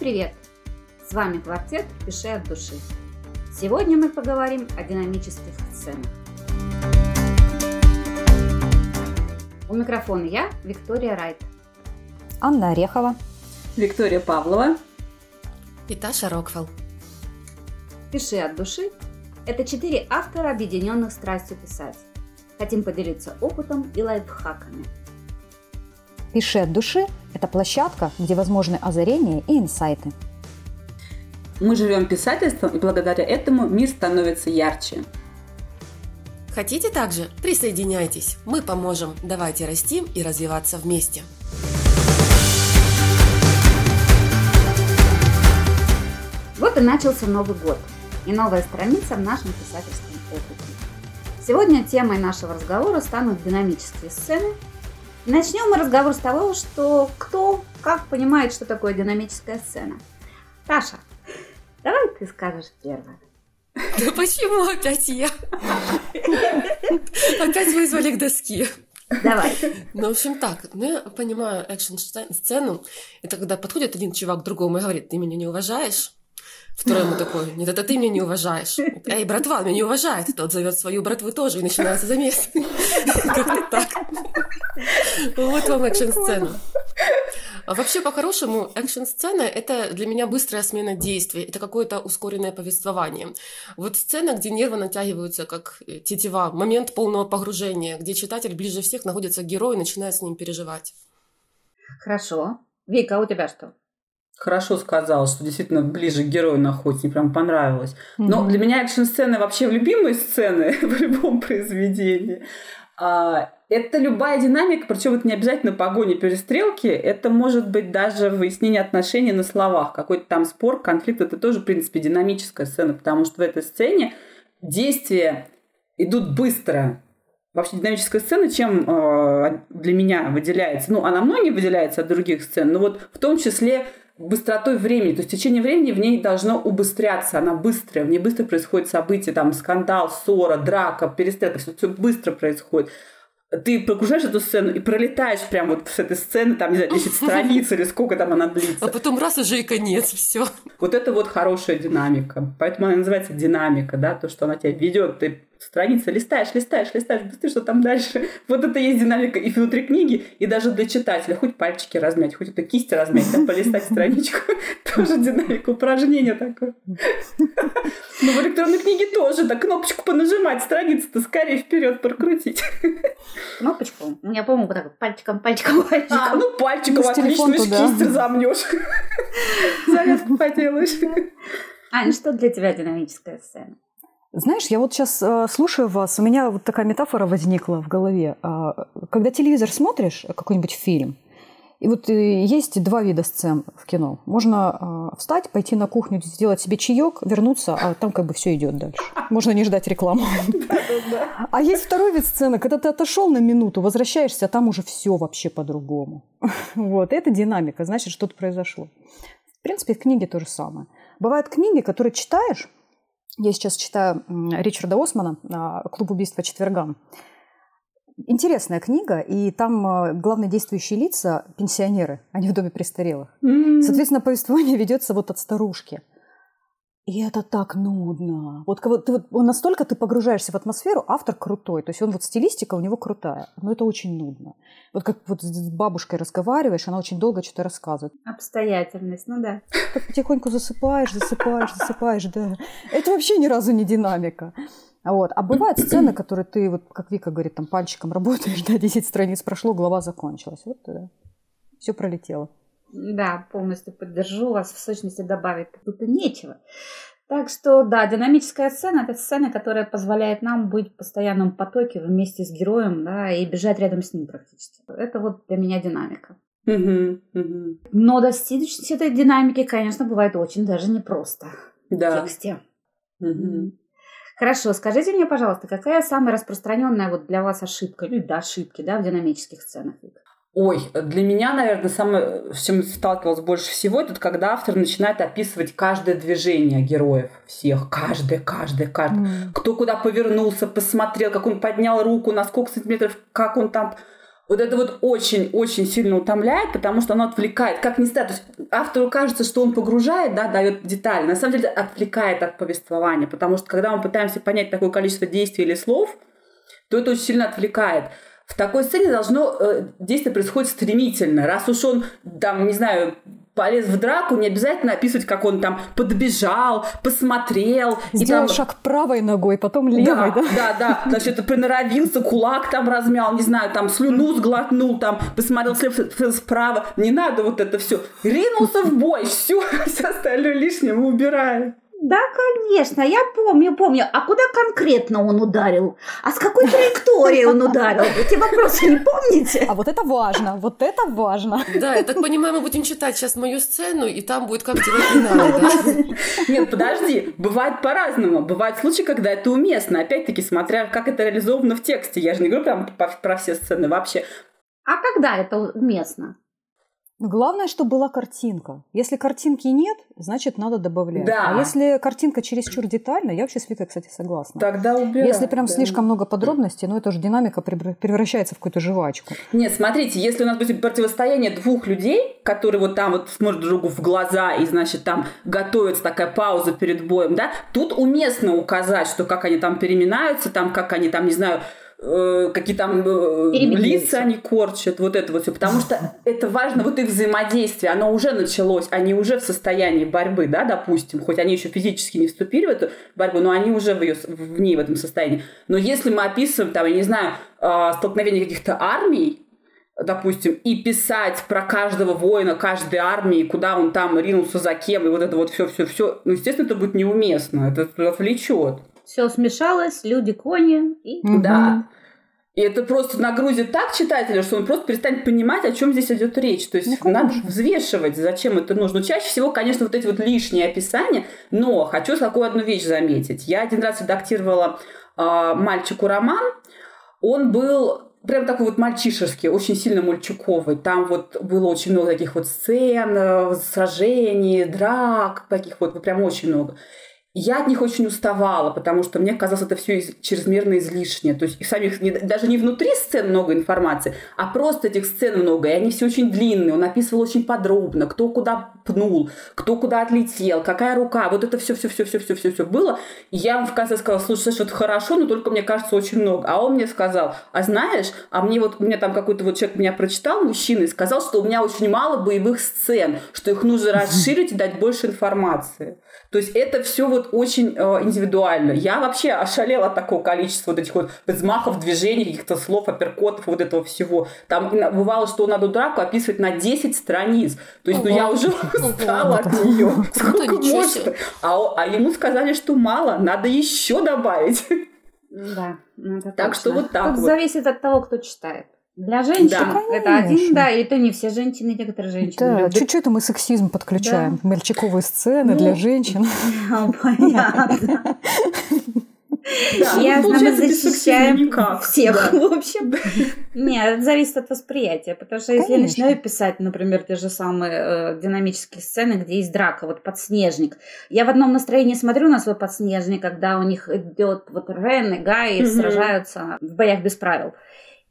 привет! С вами квартет «Пиши от души». Сегодня мы поговорим о динамических сценах. У микрофона я, Виктория Райт. Анна Орехова. Виктория Павлова. И Таша Роквелл. «Пиши от души» – это четыре автора, объединенных страстью писать. Хотим поделиться опытом и лайфхаками. «Пиши от души» – это площадка, где возможны озарения и инсайты. Мы живем писательством, и благодаря этому мир становится ярче. Хотите также? Присоединяйтесь. Мы поможем. Давайте расти и развиваться вместе. Вот и начался Новый год и новая страница в нашем писательском опыте. Сегодня темой нашего разговора станут динамические сцены. Начнем мы разговор с того, что кто как понимает, что такое динамическая сцена. Таша, давай ты скажешь первое. Да почему опять я? Опять вызвали к доске. Давай. Ну, в общем, так, ну, я понимаю экшн-сцену, это когда подходит один чувак к другому и говорит, ты меня не уважаешь? Второй ему такой, нет, это ты меня не уважаешь. Эй, братва, меня не уважает. Тот зовет свою братву тоже, и начинается замес. Как-то так. Вот вам экшн-сцена. А вообще, по-хорошему, экшн-сцена — это для меня быстрая смена действий, это какое-то ускоренное повествование. Вот сцена, где нервы натягиваются, как тетива, момент полного погружения, где читатель ближе всех находится к герою и начинает с ним переживать. Хорошо. Вика, а у тебя что? Хорошо сказала, что действительно ближе к герою находится, мне прям понравилось. Но для меня экшн-сцены вообще любимые сцены в любом произведении. А, это любая динамика, причем это не обязательно погони, перестрелки, это может быть даже выяснение отношений на словах, какой-то там спор, конфликт, это тоже, в принципе, динамическая сцена, потому что в этой сцене действия идут быстро. Вообще динамическая сцена чем э, для меня выделяется? Ну, она многие выделяется от других сцен, но вот в том числе быстротой времени. То есть течение времени в ней должно убыстряться. Она быстрая. В ней быстро происходит событие, там, скандал, ссора, драка, перестрелка. Все, все быстро происходит. Ты прогружаешь эту сцену и пролетаешь прямо вот с этой сцены, там, не знаю, 10 страниц или сколько там она длится. А потом раз уже и конец, все. Вот это вот хорошая динамика. Поэтому она называется динамика, да, то, что она тебя ведет. Ты страницы листаешь, листаешь, листаешь, быстрее, что там дальше. Вот это есть динамика и внутри книги, и даже для читателя. Хоть пальчики размять, хоть это кисть размять, да, полистать страничку. Тоже динамика, упражнение такое. Ну, в электронной книге тоже, да, кнопочку понажимать, страницу-то скорее вперед прокрутить. Кнопочку? Я помню, вот так пальчиком, пальчиком, пальчиком. А, ну, пальчиком отлично, кисть разомнешь. Зарядку поделаешь. Ань, что для тебя динамическая сцена? Знаешь, я вот сейчас э, слушаю вас, у меня вот такая метафора возникла в голове. Э, когда телевизор смотришь, какой-нибудь фильм, и вот э, есть два вида сцен в кино. Можно э, встать, пойти на кухню, сделать себе чаек, вернуться, а там как бы все идет дальше. Можно не ждать рекламу. А есть второй вид сцены, когда ты отошел на минуту, возвращаешься, а там уже все вообще по-другому. Вот, это динамика, значит, что-то произошло. В принципе, в книге то же самое. Бывают книги, которые читаешь, я сейчас читаю Ричарда Османа «Клуб убийства четвергам». Интересная книга, и там э, главные действующие лица – пенсионеры, они в доме престарелых. Mm-hmm. Соответственно, повествование ведется вот от старушки. И это так нудно. Вот, ты, вот настолько ты погружаешься в атмосферу, автор крутой. То есть он вот стилистика у него крутая, но это очень нудно. Вот как вот с бабушкой разговариваешь, она очень долго что-то рассказывает. Обстоятельность, ну да. Так потихоньку засыпаешь, засыпаешь, засыпаешь, да. Это вообще ни разу не динамика. Вот. А бывают сцены, которые ты, вот, как Вика говорит, там пальчиком работаешь, да, 10 страниц прошло, глава закончилась. Вот да. Все пролетело. Да, полностью поддержу вас. В сущности, добавить тут нечего. Так что, да, динамическая сцена – это сцена, которая позволяет нам быть в постоянном потоке вместе с героем, да, и бежать рядом с ним практически. Это вот для меня динамика. Угу, угу. Но достичь этой динамики, конечно, бывает очень даже непросто да. в тексте. Угу. Хорошо, скажите мне, пожалуйста, какая самая распространенная вот для вас ошибка, или да, ошибки, да, в динамических сценах? Ой, для меня, наверное, самое, с чем сталкивалась больше всего, это когда автор начинает описывать каждое движение героев всех. Каждое, каждое, каждое. Mm. Кто куда повернулся, посмотрел, как он поднял руку, на сколько сантиметров, как он там вот это вот очень-очень сильно утомляет, потому что оно отвлекает. Как то есть автору кажется, что он погружает, да, дает детали, на самом деле отвлекает от повествования, потому что когда мы пытаемся понять такое количество действий или слов, то это очень сильно отвлекает. В такой сцене должно э, действие происходить стремительно. Раз уж он, там, не знаю, полез в драку, не обязательно описывать, как он там подбежал, посмотрел. Сделал и там... шаг правой ногой, потом левой, да? Да, да, да. Значит, приноровился, кулак там размял, не знаю, там слюну сглотнул, там посмотрел слева справа. Не надо вот это все. Ринулся в бой, все, все остальное лишнее мы убираем. Да, конечно, я помню, помню. А куда конкретно он ударил? А с какой траекторией он ударил? Эти вопросы не помните? А вот это важно, вот это важно. Да, я так понимаю, мы будем читать сейчас мою сцену, и там будет как делать. Нет, подожди, бывает по-разному. Бывают случаи, когда это уместно. Опять-таки, смотря как это реализовано в тексте. Я же не говорю прям про все сцены вообще. А когда это уместно? Главное, чтобы была картинка. Если картинки нет, значит, надо добавлять. Да. А если картинка чересчур детальна, я вообще с Викой, кстати, согласна. Тогда убирать. Если прям да. слишком много подробностей, ну это же динамика превращается в какую-то жвачку. Нет, смотрите, если у нас будет противостояние двух людей, которые вот там вот смотрят другу в глаза, и, значит, там готовится такая пауза перед боем, да, тут уместно указать, что как они там переминаются, там как они там, не знаю, Э, какие там э, лица они корчат, вот это вот все, потому что это важно, вот их взаимодействие, оно уже началось, они уже в состоянии борьбы, да, допустим, хоть они еще физически не вступили в эту борьбу, но они уже в, ее, в ней в этом состоянии. Но если мы описываем, там, я не знаю, э, столкновение каких-то армий, допустим, и писать про каждого воина, каждой армии, куда он там ринулся за кем, и вот это вот все, все, все, ну, естественно, это будет неуместно, это отвлечет все смешалось, люди, кони и... Да. И это просто нагрузит так читателя, что он просто перестанет понимать, о чем здесь идет речь. То есть ну, надо взвешивать, зачем это нужно. Чаще всего, конечно, вот эти вот лишние описания, но хочу какую одну вещь заметить. Я один раз редактировала э, мальчику роман. Он был прям такой вот мальчишеский, очень сильно мальчуковый. Там вот было очень много таких вот сцен, э, сражений, драк, таких вот, прям очень много. Я от них очень уставала, потому что мне казалось это все из, чрезмерно излишнее. То есть самих, не, даже не внутри сцен много информации, а просто этих сцен много, и они все очень длинные. Он описывал очень подробно, кто куда пнул, кто куда отлетел, какая рука. Вот это все, все, все, все, все, все, было. И я в конце сказала, слушай, что это хорошо, но только мне кажется очень много. А он мне сказал, а знаешь, а мне вот, у меня там какой-то вот человек меня прочитал, мужчина, и сказал, что у меня очень мало боевых сцен, что их нужно расширить и дать больше информации. То есть это все вот очень э, индивидуально. Я вообще ошалела от такого количества вот этих вот взмахов, движений, каких-то слов, апперкотов, вот этого всего. Там бывало, что надо драку описывать на 10 страниц. То есть, ну, я уже устала от нее. Сколько можно? А, а ему сказали, что мало, надо еще добавить. Да, ну, так что вот так Тут зависит от того, кто читает. Для женщин да, это один, да, и то не все женщины, некоторые женщины. Да, любят. чуть-чуть мы сексизм подключаем. Да. Мальчиковые сцены ну, для женщин. Понятно. Да, Я ну, мы защищаем всех, да. в общем. Нет, это зависит от восприятия, потому что если я начинаю писать, например, те же самые э, динамические сцены, где есть драка, вот подснежник. Я в одном настроении смотрю на свой подснежник, когда у них идет вот Рен и Гай угу. сражаются в боях без правил.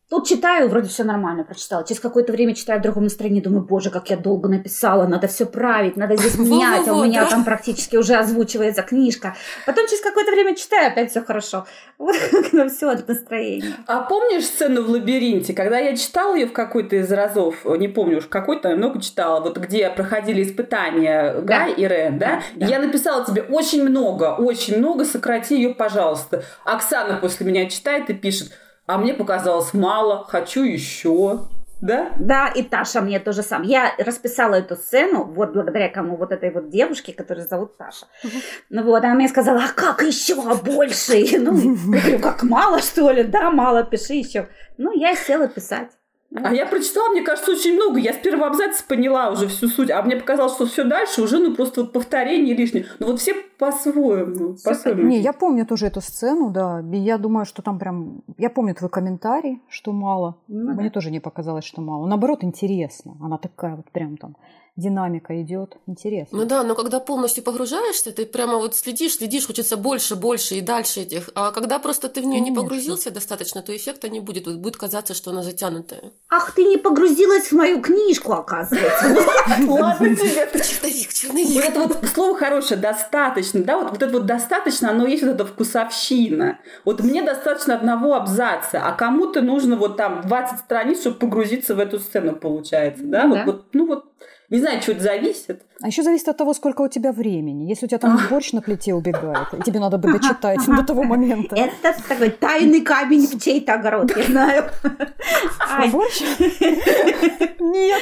Тут читаю, вроде все нормально, прочитала. Через какое-то время читаю в другом настроении, думаю, боже, как я долго написала, надо все править, надо здесь менять, а у меня там практически уже озвучивается книжка. Потом через какое-то время читаю, опять все хорошо. Вот как все от настроения. А помнишь сцену в лабиринте, когда я читала ее в какой-то из разов, не помню уж какой-то, много читала, вот где проходили испытания Гай и Рен, да? да? Я написала тебе очень много, очень много, сократи ее, пожалуйста. Оксана после меня читает и пишет, а мне показалось мало, хочу еще. Да? Да, и Таша мне тоже сам. Я расписала эту сцену, вот благодаря кому вот этой вот девушке, которую зовут Таша. Угу. Ну вот, она мне сказала, а как еще больше? Ну, я говорю, как мало, что ли? Да, мало, пиши еще. Ну, я села писать. А я прочитала, мне кажется, очень много. Я с первого абзаца поняла уже всю суть, а мне показалось, что все дальше уже, ну, просто вот повторение лишнее. Ну, вот все по-своему. по-своему. Не, я помню тоже эту сцену, да. И я думаю, что там прям... Я помню твой комментарий, что мало. Ну, мне да. тоже не показалось, что мало. Наоборот, интересно. Она такая вот прям там динамика идет. Интересно. Ну да, но когда полностью погружаешься, ты прямо вот следишь, следишь, хочется больше, больше и дальше этих. А когда просто ты в нее не погрузился достаточно, то эффекта не будет. Вот будет казаться, что она затянутая. Ах, ты не погрузилась в мою книжку, оказывается. Ладно тебе. Черновик, Вот черновик. это вот слово хорошее, достаточно, да, вот, вот это вот достаточно, оно есть вот эта вкусовщина. Вот мне достаточно одного абзаца, а кому-то нужно вот там 20 страниц, чтобы погрузиться в эту сцену, получается? Ну да. вот, ну вот, не знаю, что это зависит. А еще зависит от того, сколько у тебя времени. Если у тебя там борщ на плите убегает, и тебе надо бы дочитать до того момента. Это такой тайный камень в чей-то огород, я знаю. А борщ? Нет.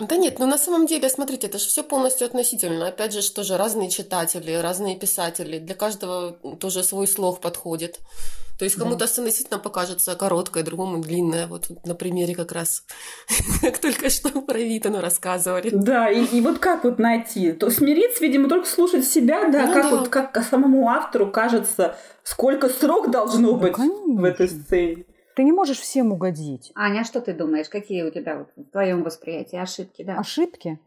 Да нет, ну на самом деле, смотрите, это же все полностью относительно. Опять же, что же разные читатели, разные писатели. Для каждого тоже свой слог подходит. То есть кому-то сцена действительно покажется короткая, другому длинная. Вот на примере как раз, как только что про Витану рассказывали. Да, и, и вот как вот найти? То смириться, видимо, только слушать себя, да, Ну как да. вот как самому автору кажется, сколько срок должно быть в конечно. этой сцене. Ты не можешь всем угодить. Аня, а что ты думаешь? Какие у тебя вот в твоем восприятии ошибки? Да. Ошибки?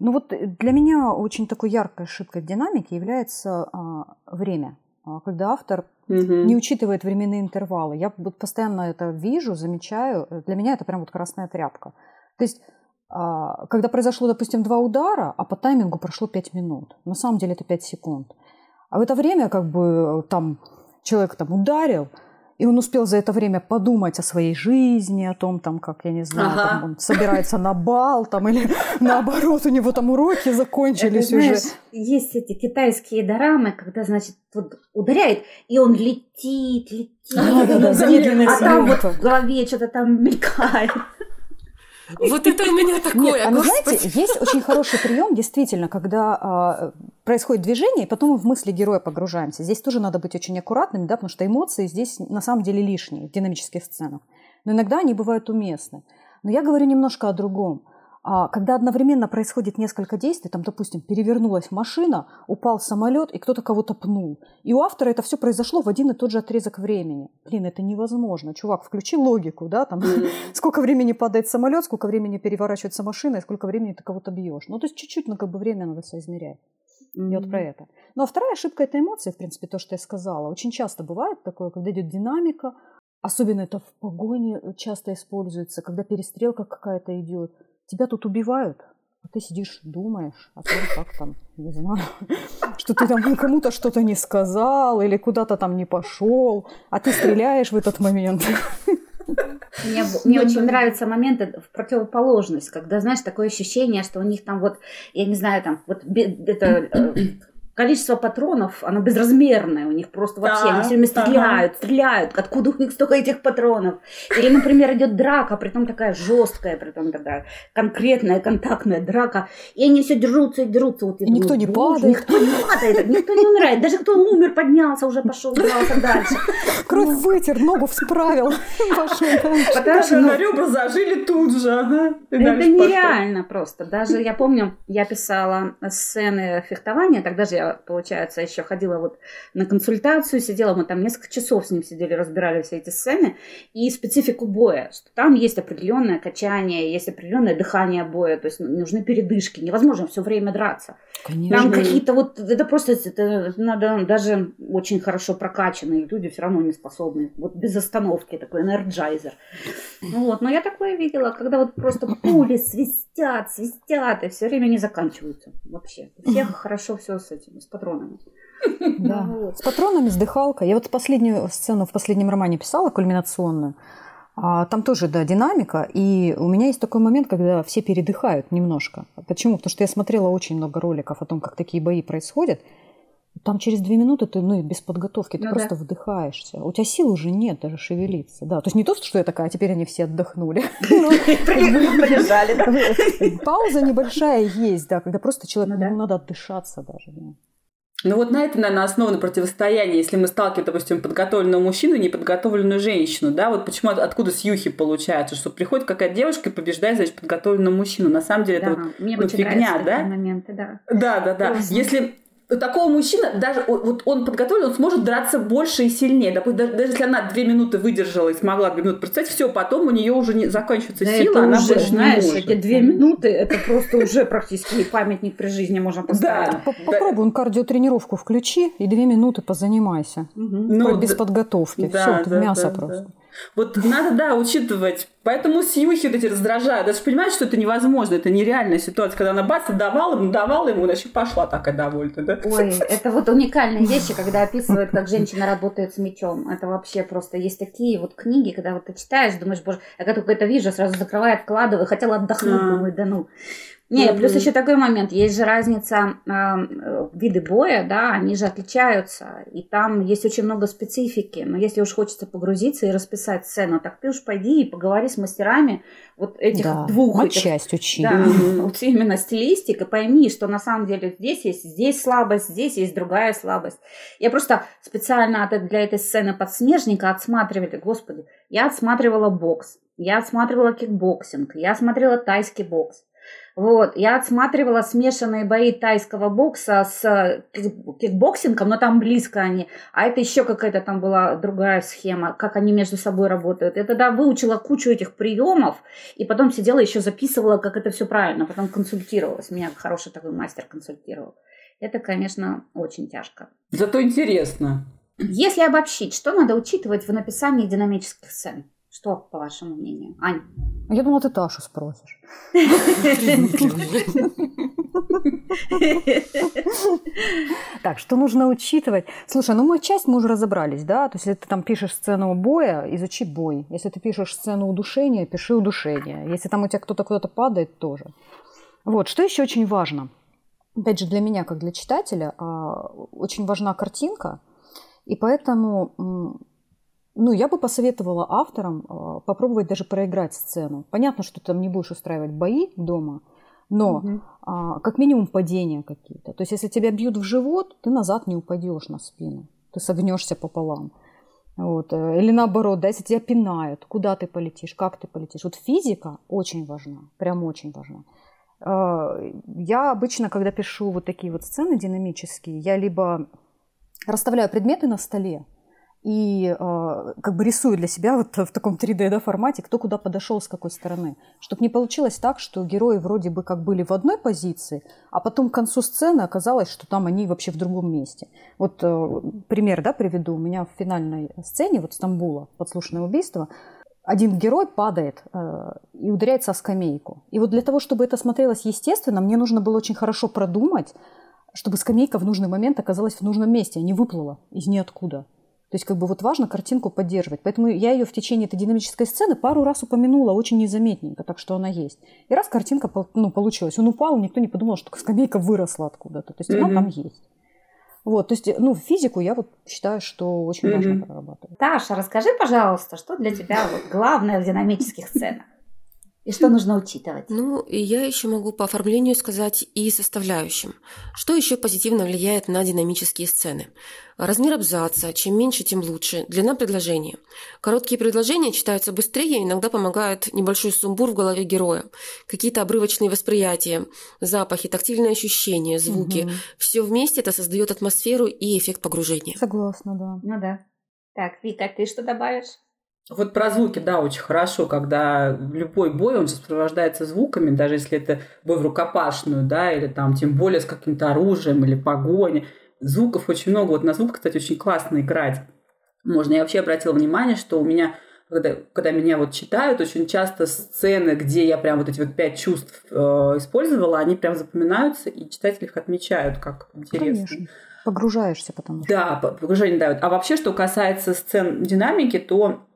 Ну вот для меня очень такой яркой ошибкой в динамике является а, время. А, Когда автор Мгм. не учитывает временные интервалы. Я вот постоянно это вижу, замечаю. Для меня это прям вот красная тряпка. То есть, а, когда произошло, допустим, два удара, а по таймингу прошло пять минут. На самом деле это пять секунд. А в это время как бы там человек там ударил, и он успел за это время подумать о своей жизни, о том, там, как, я не знаю, Ага. там, он собирается на бал, там, или наоборот, у него там уроки закончились уже. есть эти китайские дорамы, когда, значит, вот ударяет, и он летит, летит. Замедленная а там вот в голове что-то там мелькает. Вот это у меня такое, Нет, а вы господи. знаете, есть очень хороший прием, действительно, когда а, происходит движение, и потом мы в мысли героя погружаемся. Здесь тоже надо быть очень аккуратными, да, потому что эмоции здесь на самом деле лишние в динамических сценах. Но иногда они бывают уместны. Но я говорю немножко о другом. А, Когда одновременно происходит несколько действий, там, допустим, перевернулась машина, упал самолет, и кто-то кого-то пнул. И у автора это все произошло в один и тот же отрезок времени. Блин, это невозможно. Чувак, включи логику, да, там, сколько времени падает самолет, сколько времени переворачивается машина, и сколько времени ты кого-то бьешь. Ну, то есть чуть-чуть, ну, как бы время надо соизмерять. Я вот про это. Ну, а вторая ошибка – это эмоции, в принципе, то, что я сказала. Очень часто бывает такое, когда идет динамика, особенно это в погоне часто используется, когда перестрелка какая-то идет. Тебя тут убивают, а ты сидишь, думаешь о том, как там, не знаю, что ты там кому-то что-то не сказал или куда-то там не пошел, а ты стреляешь в этот момент. Мне, мне очень нравится момент э, в противоположность, когда, знаешь, такое ощущение, что у них там вот, я не знаю, там вот это э, количество патронов, оно безразмерное у них просто вообще, Да, они все время ага. стреляют, стреляют, откуда у них столько этих патронов. Или, например, идет драка, притом такая жесткая, притом такая конкретная, контактная драка, и они все дерутся и дерутся. Вот И никто не «Боже, падает». Никто не падает, никто не умирает, даже кто умер, поднялся, уже пошел, дрался дальше. Кровь вытер, ногу всправил, пошел дальше. Потому Даже что, ну, на ребра зажили тут же, Это нереально просто. Даже я помню, я писала сцены фехтования, тогда же я, получается, еще ходила вот на консультацию, сидела, мы там несколько часов с ним сидели, разбирали все эти сцены и специфику боя, что там есть определенное качание, есть определенное дыхание боя, то есть нужны передышки, невозможно все время драться. Там Конечно. какие-то вот, это просто, это надо, даже очень хорошо прокачанные люди все равно не способны. Вот без остановки такой энерджайзер. Ну Вот, но я такое видела, когда вот просто пули свистят, свистят, и все время не заканчиваются вообще. У всех хорошо все с этими, с патронами. Да. Вот. С патронами, с дыхалкой. Я вот последнюю сцену в последнем романе писала, кульминационную. А там тоже, да, динамика. И у меня есть такой момент, когда все передыхают немножко. Почему? Потому что я смотрела очень много роликов о том, как такие бои происходят. Там через две минуты ты, ну, без подготовки, ты Ну просто да. вдыхаешься. У тебя сил уже нет даже шевелиться. Да, то есть не то, что я такая, а теперь они все отдохнули. Полежали, да. Пауза небольшая есть, да, когда просто человек, Ну да. ну, надо отдышаться даже. Ну вот на это, наверное, основано противостояние, если мы сталкиваем, допустим, подготовленного мужчину и неподготовленную женщину, да, вот почему, откуда с юхи получается, что приходит какая-то девушка и побеждает, значит, подготовленного мужчину. На самом деле это Да, вот Мне ну, фигня, да? моменты, да. Да, да, да. Если такого мужчины, даже вот он подготовлен, он сможет драться больше и сильнее. Допустим, даже, даже если она две минуты выдержала и смогла две минуты представить, все, потом у нее уже не заканчивается Да сила, она уже, больше знаешь, не может. эти две минуты, это просто уже практически памятник при жизни можно поставить. Да. По- Попробуй он кардиотренировку включи и две минуты позанимайся. Ну, без подготовки. Все, мясо просто. Вот надо, да, учитывать. Поэтому сьюхи вот эти раздражают. Даже понимаешь, что это невозможно, это нереальная ситуация. Когда она бац, давала ему, давала ему, значит, пошла такая довольна, да? Ой, это вот уникальные вещи, когда описывают, как женщина работает с мечом. Это вообще просто есть такие вот книги, когда вот ты читаешь, думаешь, боже, я как только это вижу, сразу закрываю, откладываю, хотела отдохнуть, думаю, да ну. Не, плюс еще такой момент, есть же разница, э, виды боя, да, они же отличаются, и там есть очень много специфики, но если уж хочется погрузиться и расписать сцену, так ты уж пойди и поговори с мастерами вот этих Да, двух этих матчасть учи. да, вот именно стилистика. Пойми, что на самом деле здесь есть здесь слабость, здесь есть другая слабость. Я просто специально от- для этой сцены подснежника отсматривали, господи, я отсматривала бокс, я отсматривала кикбоксинг, я смотрела тайский бокс. Вот, я отсматривала смешанные бои тайского бокса с э, кик- кикбоксингом, но там близко они. А это еще какая-то там была другая схема, как они между собой работают. Я тогда выучила кучу этих приемов, и потом сидела еще записывала, как это все правильно, потом консультировалась. Меня хороший такой мастер консультировал. Это, конечно, очень тяжко. Зато интересно. Если обобщить, что надо учитывать в написании динамических сцен? Что, по вашему мнению? Ань? Я думала, ты Ташу спросишь. Так, что нужно учитывать? Слушай, ну мы часть мы уже разобрались, да? То есть, если ты там пишешь сцену боя, изучи бой. Если ты пишешь сцену удушения, пиши удушение. Если там у тебя кто-то куда-то падает, тоже. Вот, что еще очень важно? Опять же, для меня, как для читателя, а, очень важна картинка. И поэтому, ну, я бы посоветовала авторам а, попробовать даже проиграть сцену. Понятно, что ты там не будешь устраивать бои дома, но Мгм. а, как минимум падения какие-то. То есть, если тебя бьют в живот, ты назад не упадешь на спину, ты согнешься пополам. Вот. э, Или наоборот, да, если тебя пинают, куда ты полетишь, как ты полетишь. Вот физика очень важна, прям очень важна. Э, Я обычно, когда пишу вот такие вот сцены динамические, я либо расставляю предметы на столе и э, как бы рисую для себя вот в таком 3D да, формате, кто куда подошел, с какой стороны. Чтобы не получилось так, что герои вроде бы как были в одной позиции, а потом к концу сцены оказалось, что там они вообще в другом месте. Вот э, пример да, приведу. У меня в финальной сцене вот Стамбула, подслушанное убийство, один герой падает э, и ударяется о скамейку. И вот для того, чтобы это смотрелось естественно, мне нужно было очень хорошо продумать, чтобы скамейка в нужный момент оказалась в нужном месте, а не выплыла из ниоткуда. То есть как бы вот важно картинку поддерживать. Поэтому я ее в течение этой динамической сцены пару раз упомянула очень незаметненько, так что она есть. И раз картинка ну, получилась, он упал, никто не подумал, что скамейка выросла откуда-то. То есть она Мгм. там есть. Вот, то есть, ну, физику я вот считаю, что очень важно Мгм. прорабатывать. Таша, расскажи, пожалуйста, что для тебя вот главное в динамических сценах? И что нужно учитывать? Ну, и я еще могу по оформлению сказать и составляющим. Что еще позитивно влияет на динамические сцены? Размер абзаца. Чем меньше, тем лучше. Длина предложения. Короткие предложения читаются быстрее, иногда помогает небольшой сумбур в голове героя. Какие-то обрывочные восприятия, запахи, тактильные ощущения, звуки. Мгм. Все вместе это создает атмосферу и эффект погружения. Согласна, да. Ну да. Так, Вика, ты что добавишь? Вот про звуки, да, очень хорошо, когда любой бой, он сопровождается звуками, даже если это бой в рукопашную, да, или там тем более с каким-то оружием или погони. Звуков очень много. Вот на звук, кстати, очень классно играть. Можно. Я вообще обратила внимание, что у меня, когда, когда меня вот читают, очень часто сцены, где я прям вот эти вот пять чувств э, использовала, они прям запоминаются, и читатели их отмечают как интересно. Конечно. Погружаешься потому что. Да, погружение дают. А вообще, что касается сцен динамики, то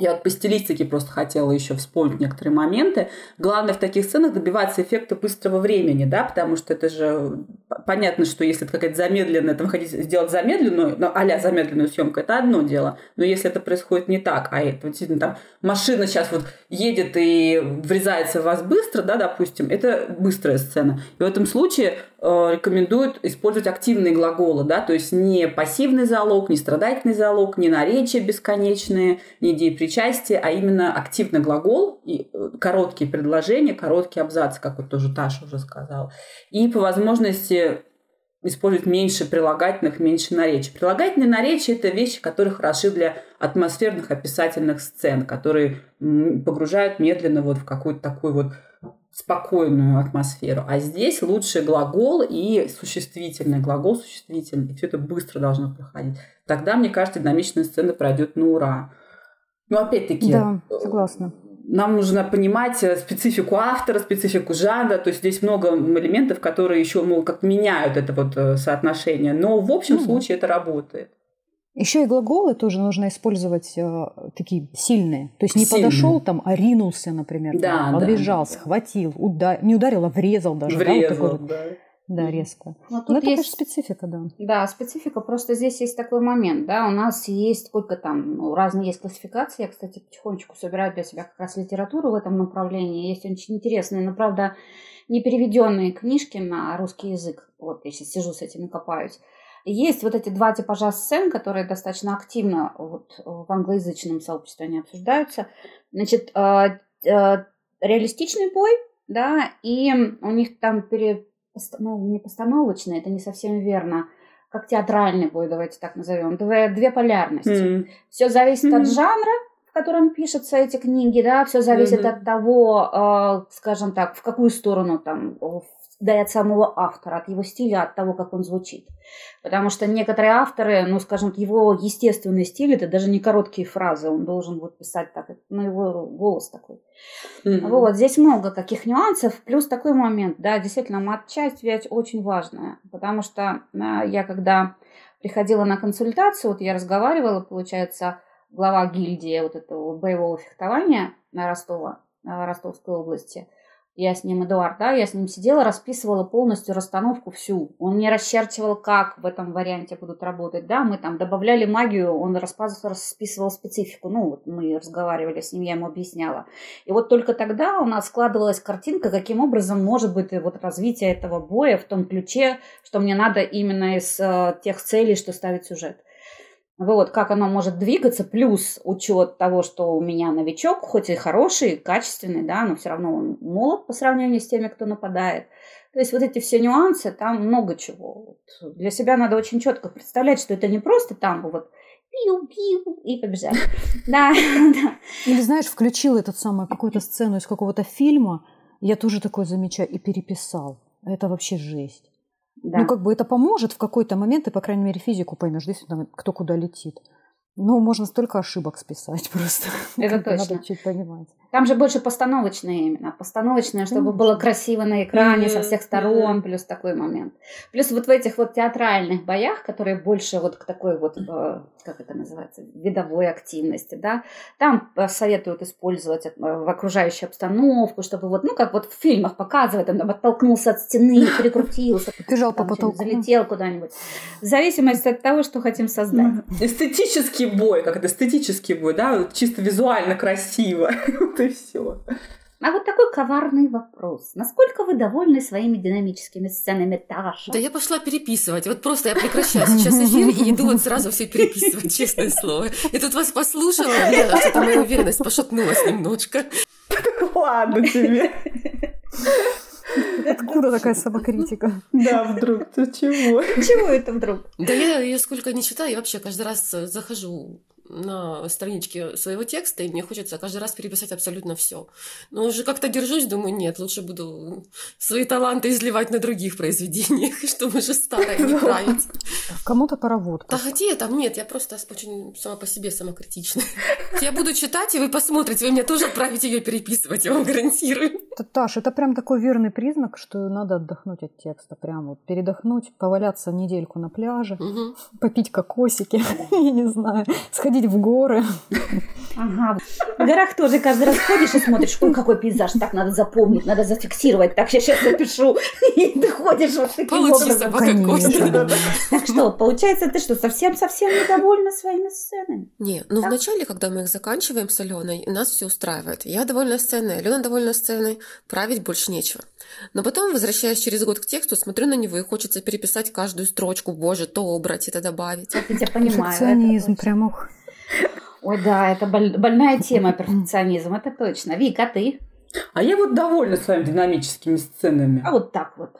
я вот по стилистике просто хотела еще вспомнить некоторые моменты. Главное в таких сценах добиваться эффекта быстрого времени, да, потому что это же п- понятно, что если это какая-то замедленная, там хотите сделать замедленную, ну, а замедленную съемку, это одно дело. Но если это происходит не так, а это действительно там машина сейчас вот едет и врезается в вас быстро, да, допустим, это быстрая сцена. И в этом случае э, рекомендуют использовать активные глаголы, да, то есть не пассивный залог, не страдательный залог, не наречия бесконечные, не идеи причастия, а именно активный глагол и э, короткие предложения, короткие абзацы, как вот тоже Таша уже сказала. И по возможности использовать меньше прилагательных, меньше наречий. Прилагательные наречия – это вещи, которые хороши для атмосферных описательных сцен, которые погружают медленно вот в какую-то такую вот спокойную атмосферу. А здесь лучше глагол и существительный. Глагол существительный. И все это быстро должно проходить. Тогда, мне кажется, динамичная сцена пройдет на ура. Но опять-таки... Да, согласна нам нужно понимать э, специфику автора, специфику жанра, то есть здесь много элементов, которые еще, мол, как меняют это вот э, соотношение, но в общем ну, случае это работает. Еще и глаголы тоже нужно использовать э, такие сильные. То есть не сильные. подошел там, а ринулся, например, да, там, побежал, да. схватил, удар... не ударил, а врезал даже. Врезал, да. Вот да. Да, резко. Но, ну, тут Но это, есть, конечно, специфика, да. Да, специфика. Просто здесь есть такой момент, да, у нас есть сколько там, ну, разные есть классификации. Я, кстати, потихонечку собираю для себя как раз литературу в этом направлении. Есть очень интересные, но, правда, не переведенные книжки на русский язык. Вот я сейчас сижу с этими копаюсь. Есть вот эти два типажа сцен, которые достаточно активно вот в англоязычном сообществе они обсуждаются. Значит, э, э, реалистичный бой, да, и у них там пере, ну, не постановочный, это не совсем верно, как театральный бой, давайте так назовем, две, две полярности. Mm. Все зависит mm-hmm. от жанра, в котором пишутся эти книги, да, все зависит mm-hmm. от того, э, скажем так, в какую сторону там да и от самого автора, от его стиля, от того, как он звучит. Потому что некоторые авторы, ну, скажем, его естественный стиль, это даже не короткие фразы, он должен вот писать так, ну, его голос такой. Mm-hmm. Вот, здесь много каких нюансов, плюс такой момент, да, действительно, матчасть ведь очень важная, потому что а, я когда приходила на консультацию, вот я разговаривала, получается, глава гильдии вот этого боевого фехтования на Ростова, Ростовской области – я с ним, Эдуард, да, я с ним сидела, расписывала полностью расстановку всю. Он мне расчерчивал, как в этом варианте будут работать, да, мы там добавляли магию, он расписывал специфику, ну, вот мы разговаривали с ним, я ему объясняла. И вот только тогда у нас складывалась картинка, каким образом может быть вот развитие этого боя в том ключе, что мне надо именно из э, тех целей, что ставит сюжет. Вот, как оно может двигаться, плюс учет того, что у меня новичок, хоть и хороший, качественный, да, но все равно он молод по сравнению с теми, кто нападает. То есть вот эти все нюансы, там много чего. Вот для себя надо очень четко представлять, что это не просто там вот пиу-пиу и побежали. Да, да. Или знаешь, включил этот самый какую-то сцену из какого-то фильма, я тоже такое замечаю, и переписал. Это вообще жесть. Да. Ну, как бы это поможет в какой-то момент, ты, по крайней мере, физику поймешь, действительно, кто куда летит. Ну, можно столько ошибок списать просто. Это точно. Надо чуть понимать. Там же больше постановочные именно. Постановочные, чтобы было красиво на экране со всех сторон, плюс такой момент. Плюс вот в этих вот театральных боях, которые больше вот к такой вот, э, как это называется, видовой активности, да, там советуют использовать э, в окружающую обстановку, чтобы вот, ну, как вот в фильмах показывают, там, оттолкнулся от стены, перекрутился. Бежал по потолку. Залетел куда-нибудь. В зависимости от того, что хотим создать. Эстетический бой, как это эстетический бой, да, чисто визуально красиво. и все. А вот такой коварный вопрос. Насколько вы довольны своими динамическими сценами, Таша? Да я пошла переписывать. Вот просто я прекращаю сейчас эфир и иду вот сразу все переписывать, честное слово. Я тут вас послушала, у что-то моя уверенность пошатнулась немножко. Ладно тебе. Откуда такая самокритика? Да, вдруг, ты чего? Чего это вдруг? Да я ее сколько не читаю, я вообще каждый раз захожу на страничке своего текста, и мне хочется каждый раз переписать абсолютно все. Но уже как-то держусь, думаю, нет, лучше буду свои таланты изливать на других произведениях, чтобы уже старое не править. Кому-то паровод. Да где там? Нет, я просто очень сама по себе самокритична. Я буду читать, и вы посмотрите, вы мне тоже отправите ее переписывать, я вам гарантирую. Таш, это прям такой верный признак, что надо отдохнуть от текста. Прям вот передохнуть, поваляться недельку на пляже, попить кокосики, я не знаю, сходить сходить в горы. Ага. В горах тоже каждый раз ходишь и смотришь, ой, какой пейзаж, так надо запомнить, надо зафиксировать, так я сейчас напишу. И ты ходишь вот таким Получи образом. Конечно. Так что, получается, ты что, совсем-совсем недовольна своими сценами? Не, ну так? вначале, когда мы их заканчиваем с Аленой, нас все устраивает. Я довольна сценой, Алена довольна сценой, править больше нечего. Но потом, возвращаясь через год к тексту, смотрю на него и хочется переписать каждую строчку, боже, то убрать, это добавить. Я тебя понимаю. Перфекционизм, прям ух. Ой, да, это больная тема перфекционизм, это точно. Вика, а ты? А я вот довольна своими динамическими сценами. А вот так вот.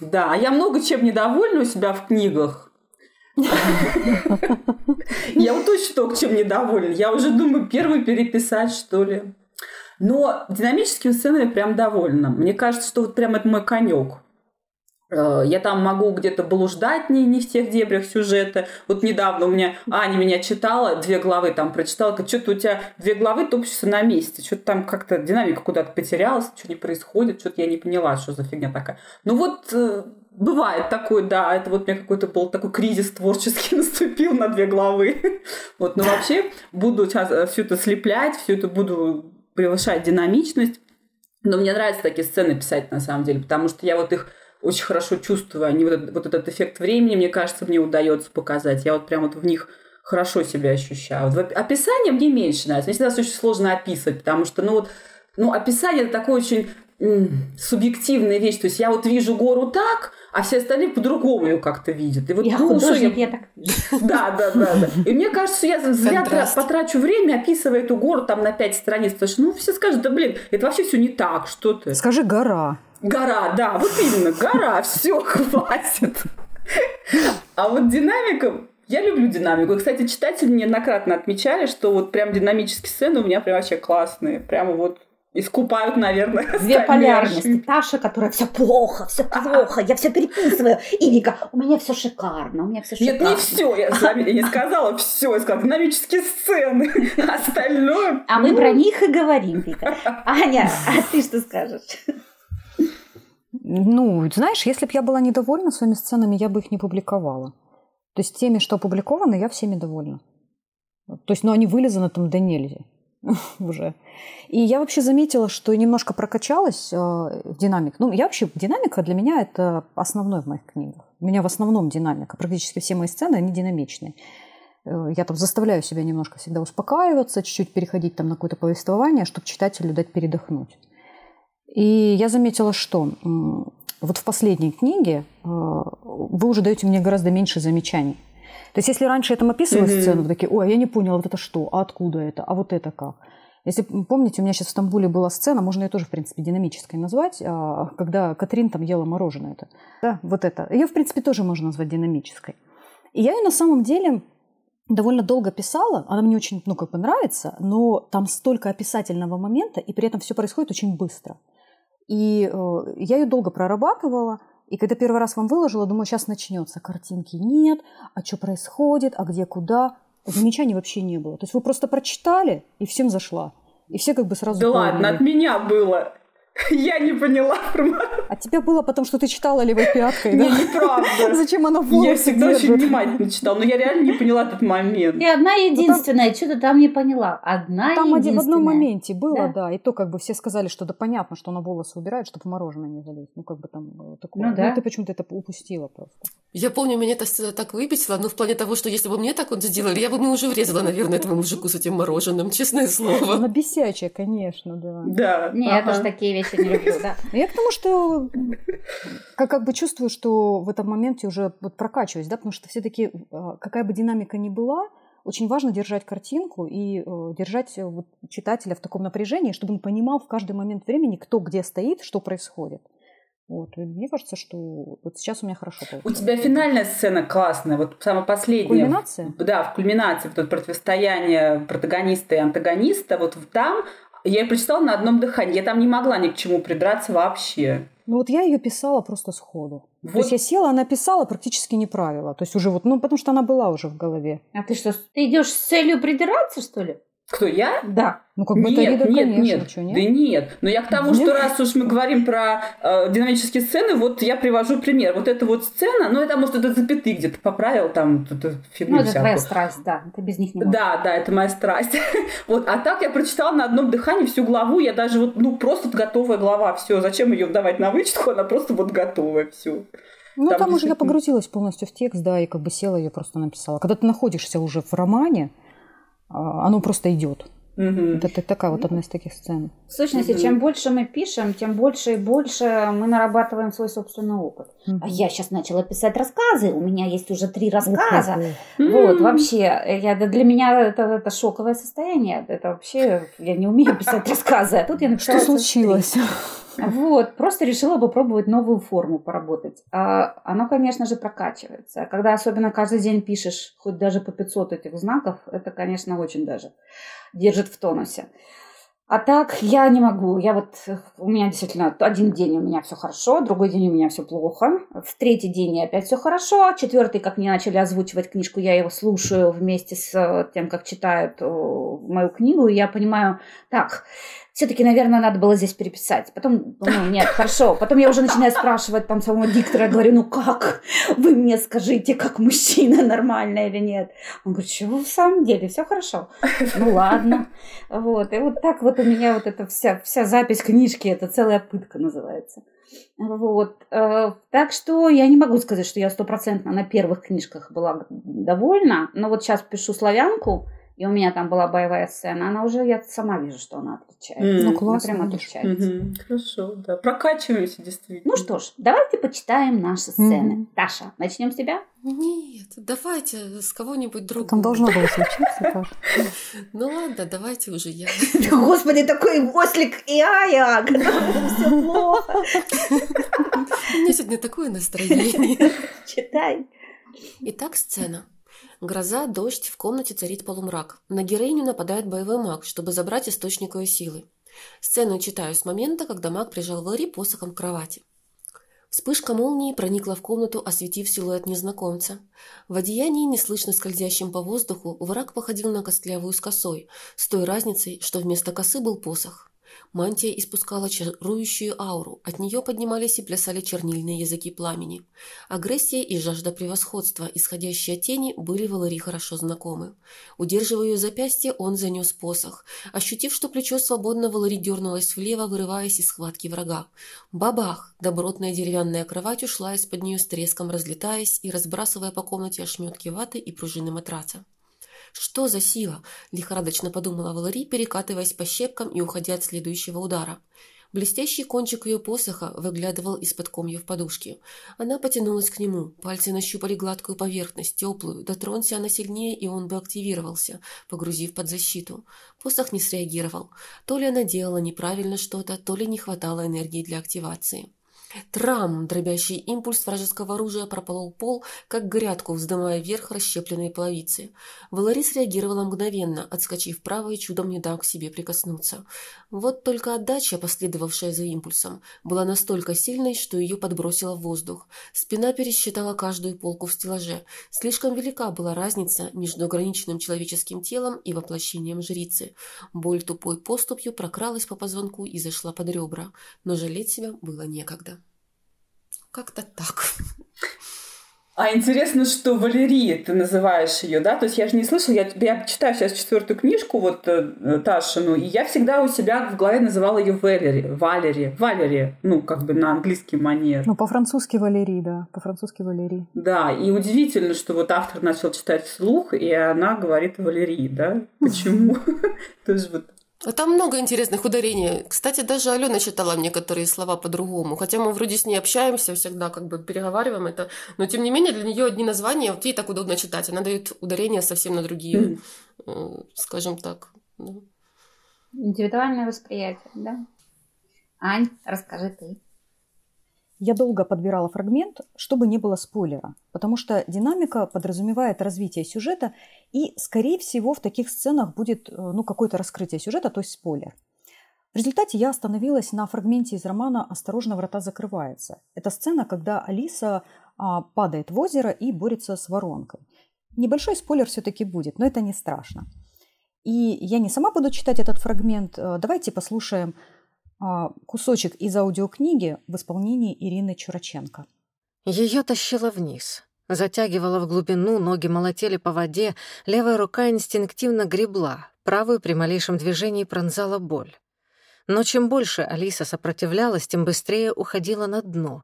Да, а я много чем недовольна у себя в книгах. Я вот точно только чем недовольна. Я уже думаю первый переписать, что ли. Но динамическими сценами прям довольна. Мне кажется, что вот прям это мой конек. Э, я там могу где-то блуждать не, не в тех дебрях сюжета. Вот недавно у меня Аня меня читала, две главы там прочитала, как что-то у тебя две главы топчутся на месте, что-то там как-то динамика куда-то потерялась, что не происходит, что-то я не поняла, что за фигня такая. Ну вот э, бывает такое, да, это вот у меня какой-то был такой кризис творческий наступил на две главы. Вот, но вообще буду сейчас э, все это слеплять, все это буду превышать динамичность. Но мне нравится такие сцены писать на самом деле, потому что я вот их очень хорошо чувствую. Они вот этот, вот этот эффект времени, мне кажется, мне удается показать. Я вот прям вот в них хорошо себя ощущаю. Вот описание мне меньше нравится. Мне всегда очень сложно описывать, потому что, ну вот, ну, описание это такое очень субъективная вещь. То есть я вот вижу гору так, а все остальные по-другому ее как-то видят. И вот, я ну, художник, я... я так Да, да, да, да. И мне кажется, я зря потрачу время, описывая эту гору там на пять страниц. Потому что, ну, все скажут, да блин, это вообще все не так, что ты. Скажи гора. Гора, да, вот именно, гора, все, хватит. А вот динамика, я люблю динамику. И, кстати, читатели неоднократно отмечали, что вот прям динамические сцены у меня прям вообще классные. Прямо вот искупают, наверное. Две полярности. Таша, которая все плохо, все плохо, я все переписываю. И Вика, у меня все шикарно, у меня все шикарно. Нет, не все, я, я не сказала все, я сказала динамические сцены. Остальное. А мы про них и говорим, Вика. Аня, а ты что скажешь? Ну, знаешь, если бы я была недовольна своими сценами, я бы их не публиковала. То есть теми, что опубликованы, я всеми довольна. То есть, ну, они вылезаны там до нельзя уже. И я вообще заметила, что немножко прокачалась э, динамик. Ну, я вообще, динамика для меня это основной в моих книгах. У меня в основном динамика. Практически все мои сцены, они динамичные. Э, я там заставляю себя немножко всегда успокаиваться, чуть-чуть переходить там на какое-то повествование, чтобы читателю дать передохнуть. И я заметила, что вот в последней книге э, вы уже даете мне гораздо меньше замечаний. То есть, если раньше я там описывала mm-hmm. сцену, такие, ой, я не поняла, вот это что, а откуда это, а вот это как. Если помните, у меня сейчас в Стамбуле была сцена, можно ее тоже, в принципе, динамической назвать, а, когда Катрин там ела мороженое. Это. Да, вот это. Ее, в принципе, тоже можно назвать динамической. И я ее на самом деле довольно долго писала, она мне очень, ну, как бы нравится, но там столько описательного момента, и при этом все происходит очень быстро. И э, я ее долго прорабатывала. И когда первый раз вам выложила, думаю, сейчас начнется. Картинки нет, а что происходит, а где, куда. Замечаний вообще не было. То есть вы просто прочитали, и всем зашла. И все как бы сразу... Да поняли. ладно, от меня было. Я не поняла. А тебе было потому, что ты читала левой пяткой, да? Не, неправда. Зачем она волосы Я всегда очень внимательно читала, но я реально не поняла этот момент. И одна ну, единственная, что-то там не поняла. Одна Там один в одном моменте было, да. И то как бы все сказали, что да понятно, что она волосы убирает, чтобы мороженое не залить. Ну как бы там э, такое. Ну, да. ты почему-то это упустила просто. Я помню, меня это так выписала, но в плане того, что если бы мне так вот сделали, я бы мне уже врезала, наверное, этому мужику с этим мороженым, честное слово. Она бесячая, конечно, да. Да. Нет, я тоже такие вещи не люблю, да. Я к тому, что как, как бы чувствую, что в этом моменте уже вот прокачиваюсь, да, потому что все-таки а, какая бы динамика ни была, очень важно держать картинку и э, держать вот, читателя в таком напряжении, чтобы он понимал в каждый момент времени, кто где стоит, что происходит. Вот. И мне кажется, что вот сейчас у меня хорошо получается. У тебя финальная сцена классная, вот самая последняя. Кульминация? Да, в кульминации, вот это противостояние протагониста и антагониста, вот там я ее прочитала на одном дыхании, я там не могла ни к чему придраться вообще. Ну вот я ее писала просто сходу. Вот. То есть я села, она писала практически не правила. То есть уже вот, ну потому что она была уже в голове. А ты что, ты идешь с целью придираться, что ли? Кто, я? Да. Ну, как бы нет, это нет, конечно, нет, что, нет. Да нет. Но я к тому, нет? что раз уж мы говорим про э, динамические сцены, вот я привожу пример. Вот эта вот сцена, ну, это, может, это запятый где-то поправил, там, тут фигню Ну, это всякую. твоя страсть, да. Ты без них не можешь. Да, да, это моя страсть. вот, а так я прочитала на одном дыхании всю главу, я даже вот, ну, просто готовая глава, все. Зачем ее вдавать на вычетку, она просто вот готовая, все. Ну, там, там уже я погрузилась полностью в текст, да, и как бы села ее просто написала. Когда ты находишься уже в романе, оно просто идет. Угу. Это, это такая вот одна из таких сцен. В сущности, угу. чем больше мы пишем, тем больше и больше мы нарабатываем свой собственный опыт. Угу. А я сейчас начала писать рассказы, у меня есть уже три рассказа. Угу. Вот, вообще, я, для меня это, это шоковое состояние. Это вообще, я не умею писать рассказы, а тут я написала... Что случилось? Вот, просто решила попробовать новую форму поработать. А оно, конечно же, прокачивается. Когда особенно каждый день пишешь хоть даже по 500 этих знаков, это, конечно, очень даже держит в тонусе. А так я не могу. Я вот у меня действительно один день у меня все хорошо, другой день у меня все плохо. В третий день опять все хорошо. Четвертый, как мне начали озвучивать книжку, я его слушаю вместе с э, тем, как читают э, мою книгу, и я понимаю, так, все-таки, наверное, надо было здесь переписать. Потом, ну, нет, хорошо. Потом я уже начинаю спрашивать там самого диктора, я говорю, ну как? Вы мне скажите, как мужчина, нормально или нет? Он говорит, что в самом деле, все хорошо. Ну ладно. Вот. И вот так вот у меня вот эта вся, вся запись книжки, это целая пытка называется. Вот. Э, так что я не могу сказать, что я стопроцентно на первых книжках была довольна. Но вот сейчас пишу «Славянку», и у меня там была боевая сцена, она уже, я сама вижу, что она отличается. Mm. Ну, классно. Она прям отличается. Mm-hmm. Хорошо, да. Прокачиваемся, действительно. Ну что ж, давайте почитаем наши сцены. Mm-hmm. Таша, начнем с тебя? Нет, давайте с кого-нибудь другого. Там должно было случиться. Ну ладно, давайте уже я. Господи, такой ослик и ая, все плохо. У меня сегодня такое настроение. Читай. Итак, сцена. Гроза, дождь, в комнате царит полумрак. На героиню нападает боевой маг, чтобы забрать источник ее силы. Сцену читаю с момента, когда маг прижал Валери посохом к кровати. Вспышка молнии проникла в комнату, осветив силуэт незнакомца. В одеянии, неслышно скользящем по воздуху, враг походил на костлявую с косой, с той разницей, что вместо косы был посох. Мантия испускала чарующую ауру, от нее поднимались и плясали чернильные языки пламени. Агрессия и жажда превосходства, исходящие от тени, были Валари хорошо знакомы. Удерживая ее запястье, он занес посох. Ощутив, что плечо свободно, Валари дернулась влево, вырываясь из схватки врага. Бабах! Добротная деревянная кровать ушла из-под нее с треском, разлетаясь и разбрасывая по комнате ошметки ваты и пружины матраца. Что за сила? Лихорадочно подумала Валари, перекатываясь по щепкам и уходя от следующего удара. Блестящий кончик ее посоха выглядывал из-под комьев подушки. Она потянулась к нему. Пальцы нащупали гладкую поверхность, теплую. Дотронься она сильнее, и он бы активировался, погрузив под защиту. Посох не среагировал. То ли она делала неправильно что-то, то ли не хватало энергии для активации. Трам! Дробящий импульс вражеского оружия прополол пол, как грядку, вздымая вверх расщепленные половицы. Валари среагировала мгновенно, отскочив вправо и чудом не дав к себе прикоснуться. Вот только отдача, последовавшая за импульсом, была настолько сильной, что ее подбросило в воздух. Спина пересчитала каждую полку в стеллаже. Слишком велика была разница между ограниченным человеческим телом и воплощением жрицы. Боль тупой поступью прокралась по позвонку и зашла под ребра, но жалеть себя было некогда. Как-то так. А интересно, что Валерия, ты называешь ее, да? То есть я же не слышала, я, я читаю сейчас четвертую книжку, вот э, Ташину, и я всегда у себя в голове называла ее Валери, Валери, Валери, ну, как бы на английский манер. Ну, по-французски Валерий, да, по-французски Валерий. Да, и удивительно, что вот автор начал читать вслух, и она говорит Валерий, да? Почему? Тоже вот а там много интересных ударений. Кстати, даже Алена читала некоторые слова по-другому. Хотя мы вроде с ней общаемся всегда, как бы переговариваем это. Но тем не менее, для нее одни названия, вот ей так удобно читать. Она дает ударения совсем на другие, mm. скажем так. Ну. Индивидуальное восприятие, да? Ань, расскажи ты. Я долго подбирала фрагмент, чтобы не было спойлера, потому что динамика подразумевает развитие сюжета, и, скорее всего, в таких сценах будет э, ну, какое-то раскрытие сюжета, то есть спойлер. В результате я остановилась на фрагменте из романа «Осторожно, врата закрываются». Это сцена, когда Алиса а, падает в озеро и борется с воронкой. Небольшой спойлер все-таки будет, но это не страшно. И я не сама буду читать этот фрагмент. Э, давайте послушаем кусочек из аудиокниги в исполнении Ирины Чураченко. Ее тащило вниз. Затягивала в глубину, ноги молотели по воде, левая рука инстинктивно гребла, правую при малейшем движении пронзала боль. Но чем больше Алиса сопротивлялась, тем быстрее уходила на дно.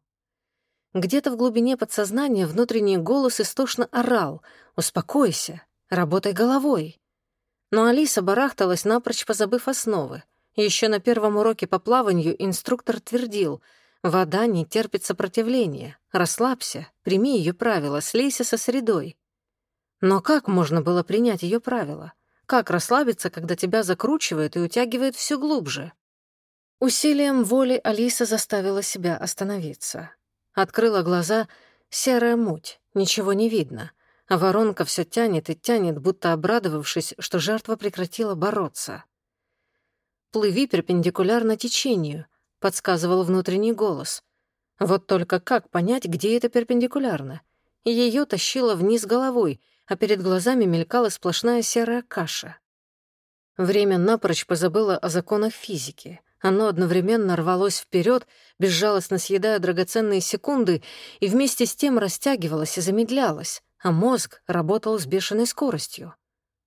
Где-то в глубине подсознания внутренний голос истошно орал «Успокойся, работай головой». Но Алиса барахталась, напрочь позабыв основы — еще на первом уроке по плаванию инструктор твердил, вода не терпит сопротивления, расслабься, прими ее правила, слейся со средой. Но как можно было принять ее правила? Как расслабиться, когда тебя закручивает и утягивает все глубже? Усилием воли Алиса заставила себя остановиться. Открыла глаза, серая муть, ничего не видно, а воронка все тянет и тянет, будто обрадовавшись, что жертва прекратила бороться. Плыви перпендикулярно течению, подсказывал внутренний голос. Вот только как понять, где это перпендикулярно? Ее тащило вниз головой, а перед глазами мелькала сплошная серая каша. Время напрочь позабыло о законах физики. Оно одновременно рвалось вперед, безжалостно съедая драгоценные секунды, и вместе с тем растягивалось и замедлялось, а мозг работал с бешеной скоростью.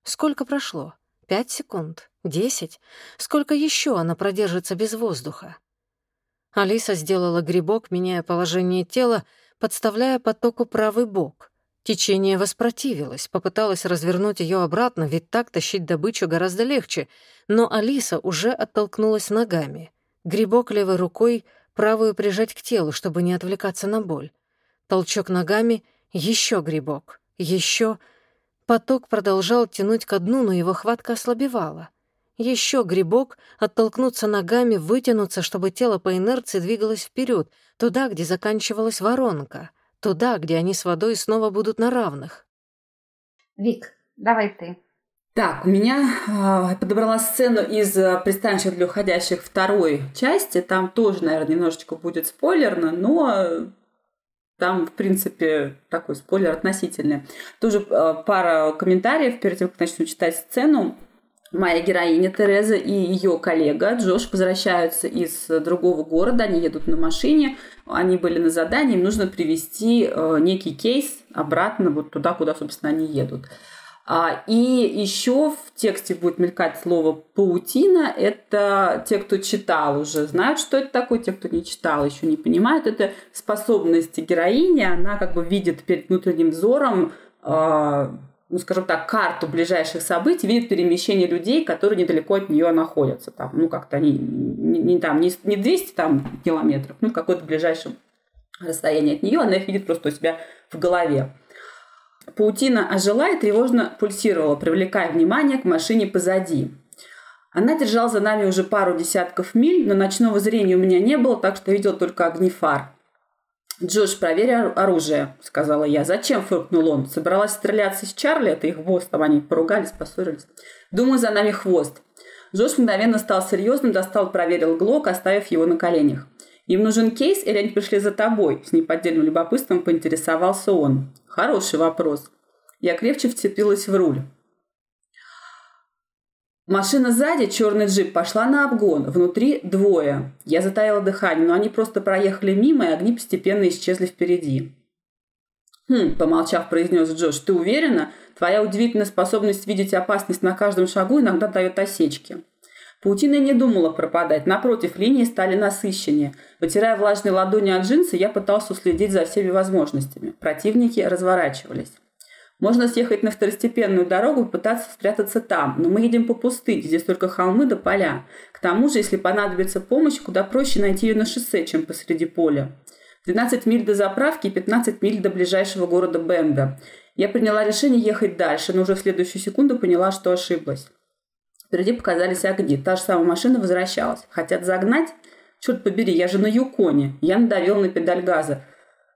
Сколько прошло? Пять секунд? Десять? Сколько еще она продержится без воздуха? Алиса сделала грибок, меняя положение тела, подставляя потоку правый бок. Течение воспротивилось, попыталась развернуть ее обратно, ведь так тащить добычу гораздо легче, но Алиса уже оттолкнулась ногами. Грибок левой рукой, правую прижать к телу, чтобы не отвлекаться на боль. Толчок ногами, еще грибок, еще. Поток продолжал тянуть ко дну, но его хватка ослабевала. Еще грибок, оттолкнуться ногами, вытянуться, чтобы тело по инерции двигалось вперед, туда, где заканчивалась воронка — Туда, где они с водой снова будут на равных. Вик, давай ты. Так, у меня э, подобрала сцену из э, пристанища для уходящих второй части. Там тоже, наверное, немножечко будет спойлерно, но там, в принципе, такой спойлер относительный. Тоже э, пара комментариев перед тем, как начну читать сцену. Моя героиня Тереза и ее коллега Джош возвращаются из другого города, они едут на машине, они были на задании, им нужно привезти э, некий кейс обратно вот туда, куда, собственно, они едут. А, и еще в тексте будет мелькать слово «паутина». Это те, кто читал уже, знают, что это такое. Те, кто не читал, еще не понимают. Это способности героини. Она как бы видит перед внутренним взором а, ну, скажем так, карту ближайших событий, видит перемещение людей, которые недалеко от нее находятся. Там, ну, как-то они не, не, там, не, не 200 там, километров, ну, какое-то ближайшем расстоянии от нее, она их видит просто у себя в голове. Паутина ожила и тревожно пульсировала, привлекая внимание к машине позади. Она держала за нами уже пару десятков миль, но ночного зрения у меня не было, так что видел только огни фар. «Джош, проверь оружие», — сказала я. «Зачем?» — фыркнул он. «Собралась стреляться с Чарли, это их хвост, там они поругались, поссорились. Думаю, за нами хвост». Джош мгновенно стал серьезным, достал, проверил глок, оставив его на коленях. «Им нужен кейс, или они пришли за тобой?» С неподдельным любопытством поинтересовался он. «Хороший вопрос». Я крепче вцепилась в руль. Машина сзади, черный джип, пошла на обгон. Внутри двое. Я затаила дыхание, но они просто проехали мимо, и огни постепенно исчезли впереди. «Хм», — помолчав, произнес Джош, — «ты уверена? Твоя удивительная способность видеть опасность на каждом шагу иногда дает осечки». Паутина не думала пропадать. Напротив, линии стали насыщеннее. Вытирая влажные ладони от джинсы, я пытался уследить за всеми возможностями. Противники разворачивались. Можно съехать на второстепенную дорогу и пытаться спрятаться там, но мы едем по пустыне, здесь только холмы да поля. К тому же, если понадобится помощь, куда проще найти ее на шоссе, чем посреди поля. 12 миль до заправки и 15 миль до ближайшего города Бенда. Я приняла решение ехать дальше, но уже в следующую секунду поняла, что ошиблась. Впереди показались огни. Та же самая машина возвращалась. Хотят загнать? Черт побери, я же на Юконе. Я надавил на педаль газа.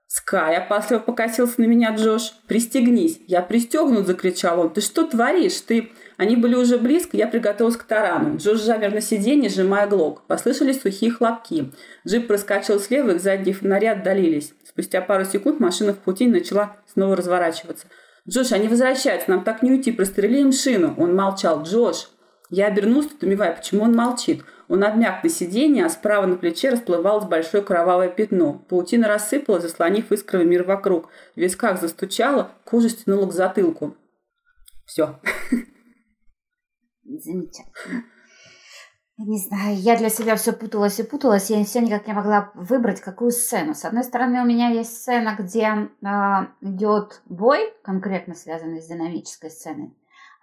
«Скай!» – опасливо покосился на меня Джош. «Пристегнись!» «Я пристегнут!» – закричал он. «Ты что творишь? Ты...» Они были уже близко, я приготовилась к тарану. Джош замер на сиденье, сжимая глок. Послышались сухие хлопки. Джип проскочил слева, их задние фонари отдалились. Спустя пару секунд машина в пути начала снова разворачиваться. «Джош, они возвращаются, нам так не уйти, прострели им шину!» Он молчал. «Джош!» Я обернулся, недоумевая, почему он молчит. Он обмяк на сиденье, а справа на плече расплывалось большое кровавое пятно. Паутина рассыпалась, заслонив искровый мир вокруг. В висках застучало, кожа стянула к затылку. Все. Замечательно. Не знаю, я для себя все путалась и путалась, я все никак не могла выбрать, какую сцену. С одной стороны, у меня есть сцена, где э, идет бой, конкретно связанный с динамической сценой.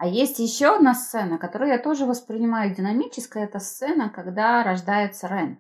А есть еще одна сцена, которую я тоже воспринимаю динамической. Это сцена, когда рождается Рен.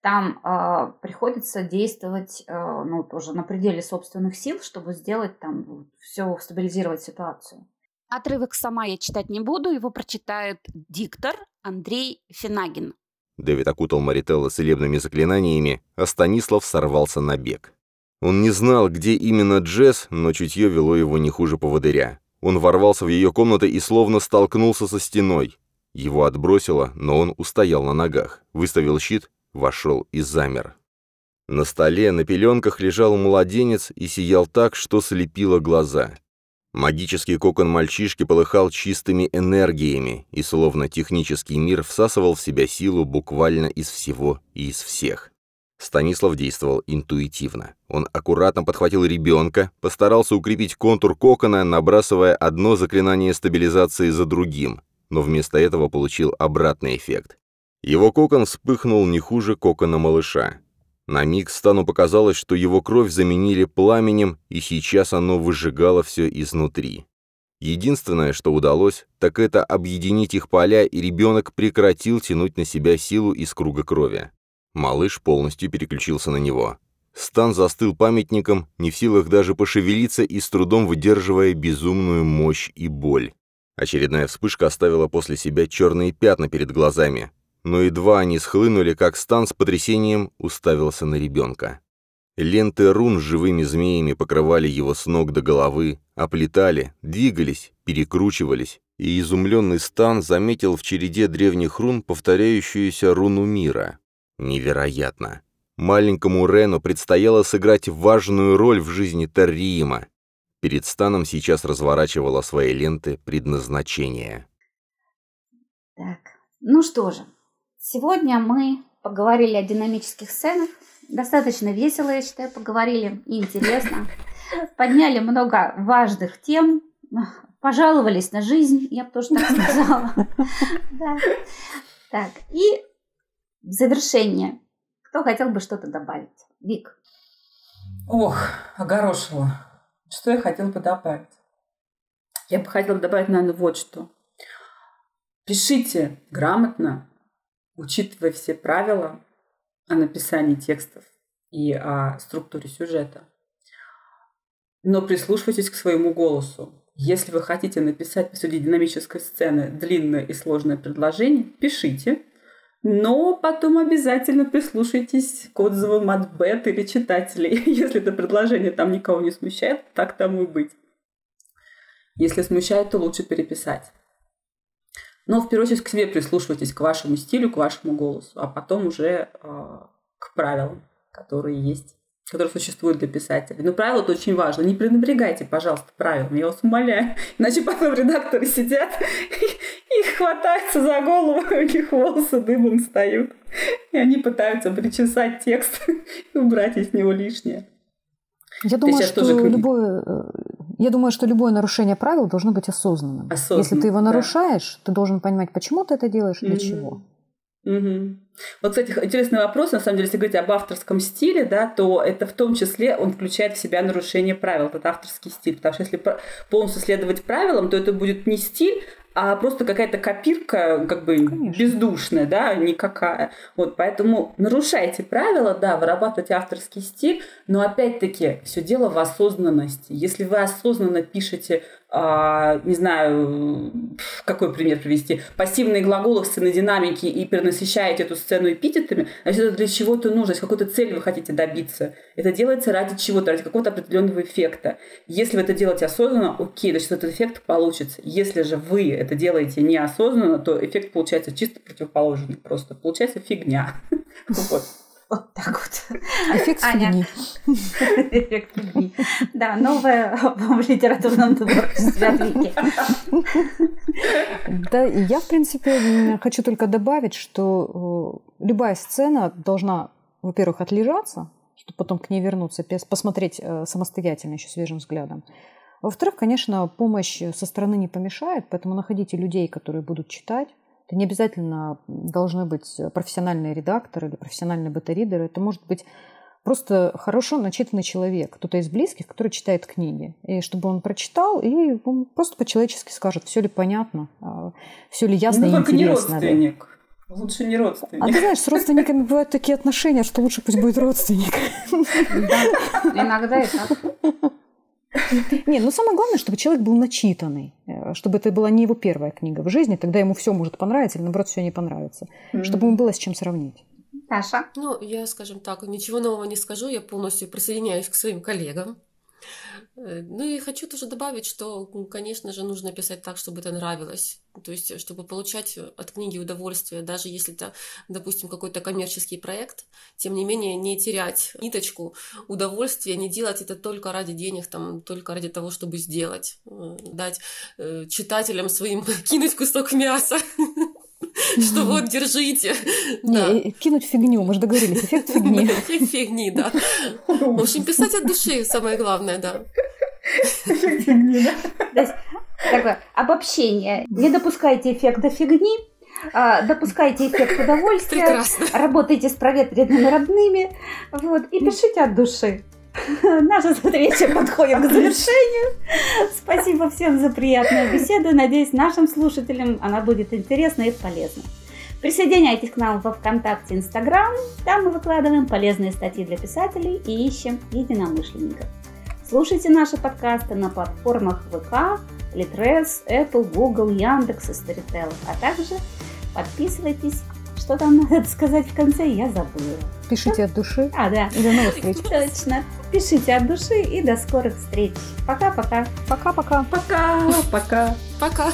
Там э, приходится действовать э, ну, тоже на пределе собственных сил, чтобы сделать там все, стабилизировать ситуацию. Отрывок сама я читать не буду, его прочитает диктор Андрей Финагин. Дэвид окутал Марителла целебными заклинаниями, а Станислав сорвался на бег. Он не знал, где именно Джесс, но чутье вело его не хуже поводыря. Он ворвался в ее комнату и словно столкнулся со стеной. Его отбросило, но он устоял на ногах, выставил щит, вошел и замер. На столе на пеленках лежал младенец и сиял так, что слепило глаза. Магический кокон мальчишки полыхал чистыми энергиями, и словно технический мир всасывал в себя силу буквально из всего и из всех. Станислав действовал интуитивно. Он аккуратно подхватил ребенка, постарался укрепить контур кокона, набрасывая одно заклинание стабилизации за другим, но вместо этого получил обратный эффект. Его кокон вспыхнул не хуже кокона малыша. На миг Стану показалось, что его кровь заменили пламенем, и сейчас оно выжигало все изнутри. Единственное, что удалось, так это объединить их поля, и ребенок прекратил тянуть на себя силу из круга крови. Малыш полностью переключился на него. Стан застыл памятником, не в силах даже пошевелиться и с трудом выдерживая безумную мощь и боль. Очередная вспышка оставила после себя черные пятна перед глазами, но едва они схлынули, как Стан с потрясением уставился на ребенка. Ленты рун с живыми змеями покрывали его с ног до головы, оплетали, двигались, перекручивались, и изумленный Стан заметил в череде древних рун повторяющуюся руну мира. Невероятно! Маленькому Рену предстояло сыграть важную роль в жизни Терриима. Перед Станом сейчас разворачивала свои ленты предназначения. Так, ну что же, Сегодня мы поговорили о динамических сценах. Достаточно весело, я считаю, поговорили и интересно. Подняли много важных тем, пожаловались на жизнь, я бы тоже так сказала. Так, и в завершение. Кто хотел бы что-то добавить? Вик. Ох, огорошила. Что я хотела бы добавить? Я бы хотела добавить, наверное, вот что. Пишите грамотно, учитывая все правила о написании текстов и о структуре сюжета. Но прислушивайтесь к своему голосу. Если вы хотите написать посреди динамической сцены длинное и сложное предложение, пишите, но потом обязательно прислушайтесь к отзывам от бет или читателей. Если это предложение там никого не смущает, так тому и быть. Если смущает, то лучше переписать. Но в первую очередь к себе прислушивайтесь, к вашему стилю, к вашему голосу, а потом уже э, к правилам, которые есть, которые существуют для писателей. Но правила это очень важно. Не пренебрегайте, пожалуйста, правилами, я вас умоляю. Иначе потом редакторы сидят и, хватаются за голову, у них волосы дымом встают. И они пытаются причесать текст и убрать из него лишнее. Я думаю, что тоже... любое э, я думаю, что любое нарушение правил должно быть осознанным. Осознанно, Если ты его нарушаешь, ты должен понимать, почему ты это делаешь для mm-hmm. чего. Угу. Вот, кстати, интересный вопрос, на самом деле, если говорить об авторском стиле, да, то это в том числе он включает в себя нарушение правил, этот авторский стиль. Потому что если полностью следовать правилам, то это будет не стиль, а просто какая-то копирка, как бы Конечно. бездушная, да, никакая. Вот, поэтому нарушайте правила, да, вырабатывайте авторский стиль, но опять-таки все дело в осознанности. Если вы осознанно пишете не знаю, какой пример привести, пассивные глаголы в сценодинамике и перенасыщаете эту сцену эпитетами, значит, это для чего-то нужно, если какой-то цели вы хотите добиться. Это делается ради чего-то, ради какого-то определенного эффекта. Если вы это делаете осознанно, окей, значит, этот эффект получится. Если же вы это делаете неосознанно, то эффект получается чисто противоположный. Просто получается фигня. Вот. Вот так вот. Эффект фигни. Эффект фигни. Да, новое в литературном творчестве от Вики. Да, я, в принципе, хочу только добавить, что э, любая сцена должна, во-первых, отлежаться, чтобы потом к ней вернуться, посмотреть э, самостоятельно, еще свежим взглядом. Во-вторых, конечно, помощь со стороны не помешает, поэтому находите людей, которые будут читать, это не обязательно должны быть профессиональные редакторы или профессиональные бета-ридеры. Это может быть просто хорошо начитанный человек, кто-то из близких, который читает книги. И чтобы он прочитал и он просто по-человечески скажет, все ли понятно, а, все ли ясно ну, и интересно. Не родственник. Лучше не родственник. А ты знаешь, с родственниками бывают такие отношения, что лучше пусть будет родственник. Да, иногда и так. Не, ну самое главное, чтобы человек был начитанный, э, чтобы это была не его первая книга в жизни, тогда ему все может понравиться или наоборот все не понравится, mm-hmm. чтобы ему было с чем сравнить. Таша? Ну, я, скажем так, ничего нового не скажу, я полностью присоединяюсь к своим коллегам. Э, ну и хочу тоже добавить, что, конечно же, нужно писать так, чтобы это нравилось. То есть, чтобы получать от книги удовольствие, даже если это, допустим, какой-то коммерческий проект, тем не менее не терять ниточку удовольствия, не делать это только ради денег, там, только ради того, чтобы сделать, э, дать э, читателям своим кинуть кусок мяса. Что вот, держите. Не, кинуть фигню, мы же договорились, эффект фигни. Эффект фигни, да. В общем, писать от души самое главное, да. Эффект фигни, да? Такое обобщение. Не допускайте эффекта фигни, а, допускайте эффект удовольствия, Прекрасно. работайте с проветренными родными, вот, и пишите от души. Наша встреча подходит к завершению. Спасибо всем за приятную беседу. Надеюсь, нашим слушателям она будет интересна и полезна. Присоединяйтесь к нам во ВКонтакте, Инстаграм. Там мы выкладываем полезные статьи для писателей и ищем единомышленников. Слушайте наши подкасты на платформах ВК, Litres, Apple, Google, Яндекс и Storytel. А также подписывайтесь. Что там надо сказать в конце, я забыла. Пишите от души. А, да. И до новых встреч. Точно. Пишите от души и до скорых встреч. Пока-пока. Пока-пока. Пока, пока. Пока.